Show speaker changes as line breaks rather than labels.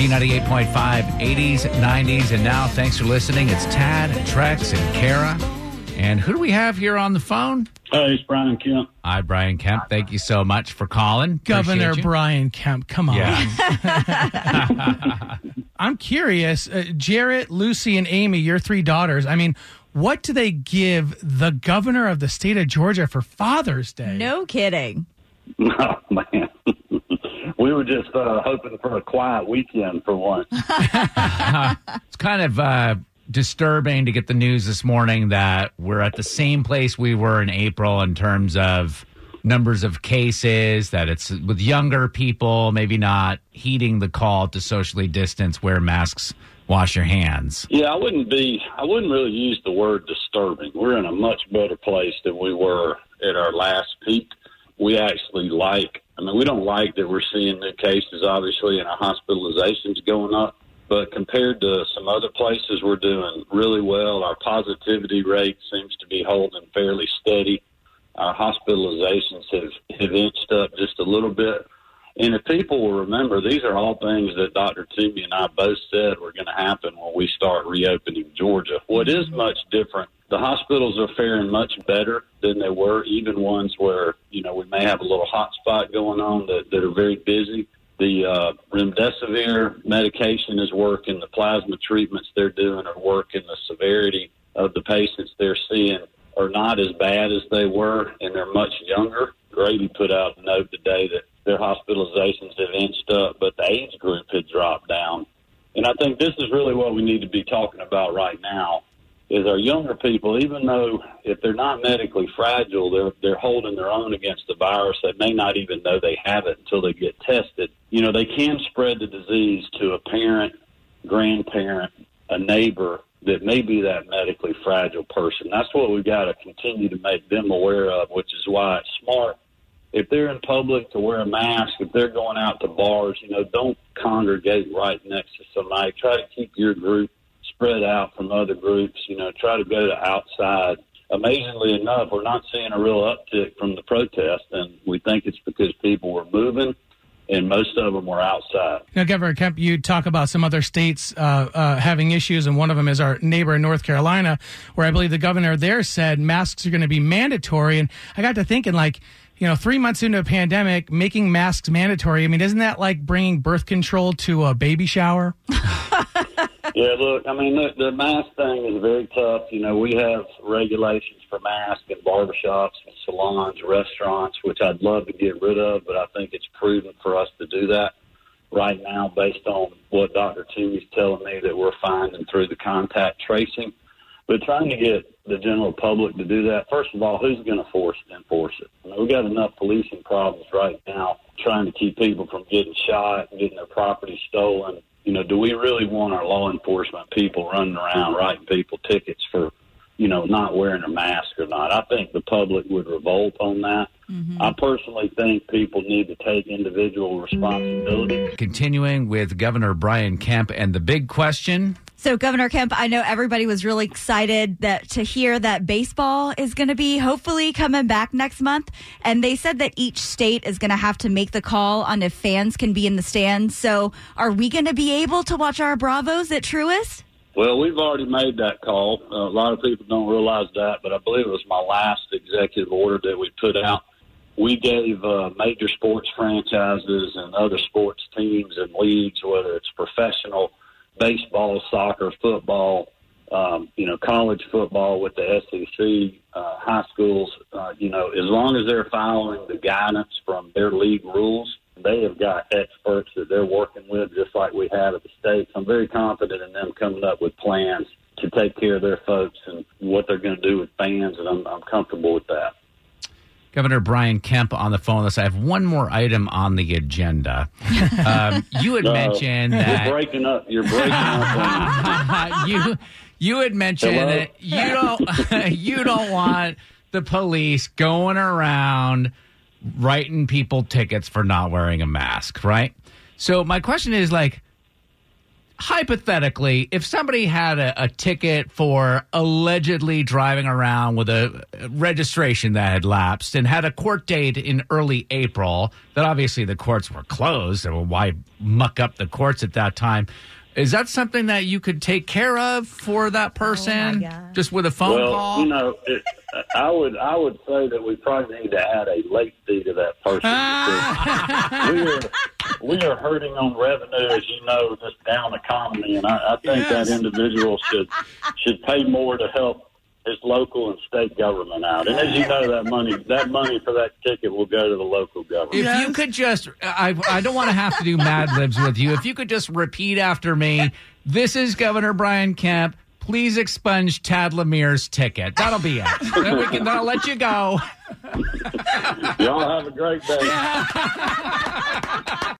B98.5, 80s, 90s, and now thanks for listening. It's Tad, Trex, and Kara. And who do we have here on the phone?
Hey, it's Brian Kemp.
Hi, Brian Kemp. Thank you so much for calling.
Governor Brian Kemp. Come on.
Yeah.
I'm curious. Uh, Jarrett, Lucy, and Amy, your three daughters. I mean, what do they give the governor of the state of Georgia for Father's Day?
No kidding.
Oh, man. We were just uh, hoping for a quiet weekend for once.
it's kind of uh, disturbing to get the news this morning that we're at the same place we were in April in terms of numbers of cases, that it's with younger people, maybe not heeding the call to socially distance, wear masks, wash your hands.
Yeah, I wouldn't be, I wouldn't really use the word disturbing. We're in a much better place than we were at our last peak. We actually like, I mean, we don't like that we're seeing new cases, obviously, and our hospitalizations going up. But compared to some other places, we're doing really well. Our positivity rate seems to be holding fairly steady. Our hospitalizations have, have inched up just a little bit. And if people will remember, these are all things that Dr. Toomey and I both said were going to happen when we start reopening Georgia. What is much different, the hospitals are faring much better than they were, even ones where, you know, we may have a little hot spot going on that, that are very busy. The uh, remdesivir medication is working. The plasma treatments they're doing are working. The severity of the patients they're seeing are not as bad as they were, and they're much younger. Grady put out a note today that their hospitalizations have inched up, but the age group had dropped down. And I think this is really what we need to be talking about right now is our younger people, even though if they're not medically fragile, they're they're holding their own against the virus. They may not even know they have it until they get tested. You know, they can spread the disease to a parent, grandparent, a neighbor that may be that medically fragile person. That's what we've got to continue to make them aware of, which is why it's smart. If they're in public to wear a mask, if they're going out to bars, you know, don't congregate right next to somebody. Try to keep your group spread out from other groups. You know, try to go to outside. Amazingly enough, we're not seeing a real uptick from the protest, and we think it's because people were moving, and most of them were outside.
Now, Governor Kemp, you talk about some other states uh, uh, having issues, and one of them is our neighbor in North Carolina, where I believe the governor there said masks are going to be mandatory. And I got to thinking, like, you know, three months into a pandemic, making masks mandatory. I mean, isn't that like bringing birth control to a baby shower?
Yeah, look, I mean, look, the mask thing is very tough. You know, we have regulations for masks in barbershops, salons, restaurants, which I'd love to get rid of, but I think it's prudent for us to do that right now based on what Dr. Toomey's telling me that we're finding through the contact tracing. But trying to get the general public to do that, first of all, who's going to force enforce it? I mean, we've got enough policing problems right now trying to keep people from getting shot and getting their property stolen you know, do we really want our law enforcement people running around writing people tickets for, you know, not wearing a mask or not? I think the public would revolt on that. Mm-hmm. I personally think people need to take individual responsibility.
Continuing with Governor Brian Kemp and the big question.
So, Governor Kemp, I know everybody was really excited that to hear that baseball is going to be hopefully coming back next month, and they said that each state is going to have to make the call on if fans can be in the stands. So, are we going to be able to watch our Bravos at Truist?
Well, we've already made that call. Uh, a lot of people don't realize that, but I believe it was my last executive order that we put out. We gave uh, major sports franchises and other sports teams and leagues, whether it's professional baseball, soccer, football, um, you know, college football with the SEC, uh, high schools, uh, you know, as long as they're following the guidance from their league rules, they have got experts that they're working with, just like we have at the states. I'm very confident in them coming up with plans to take care of their folks and what they're going to do with fans, and I'm, I'm comfortable with that.
Governor Brian Kemp on the phone with us. I have one more item on the agenda. Um, you had
No,
mentioned
You're
that
breaking up. You're breaking up.
you you had mentioned
Hello?
that you don't you don't want the police going around writing people tickets for not wearing a mask, right? So my question is like hypothetically, if somebody had a, a ticket for allegedly driving around with a registration that had lapsed and had a court date in early April, that obviously the courts were closed, so why muck up the courts at that time? Is that something that you could take care of for that oh, person,
God.
just with a phone
well,
call?
you know, it, I would I would say that we probably need to add a late fee to that person. because we are hurting on revenue, as you know, this down economy, and I, I think
Yes.
that individual should should pay more to help his local and state government out. And as you know, that money that money for that ticket will go to the local government.
If
Yes.
you could just, I, I don't want to have to do Mad Libs with you. If you could just repeat after me, this is Governor Brian Kemp. Please expunge Tad Lemire's ticket. That'll be it. then we can. Then I'll let you go.
Y'all have a great day.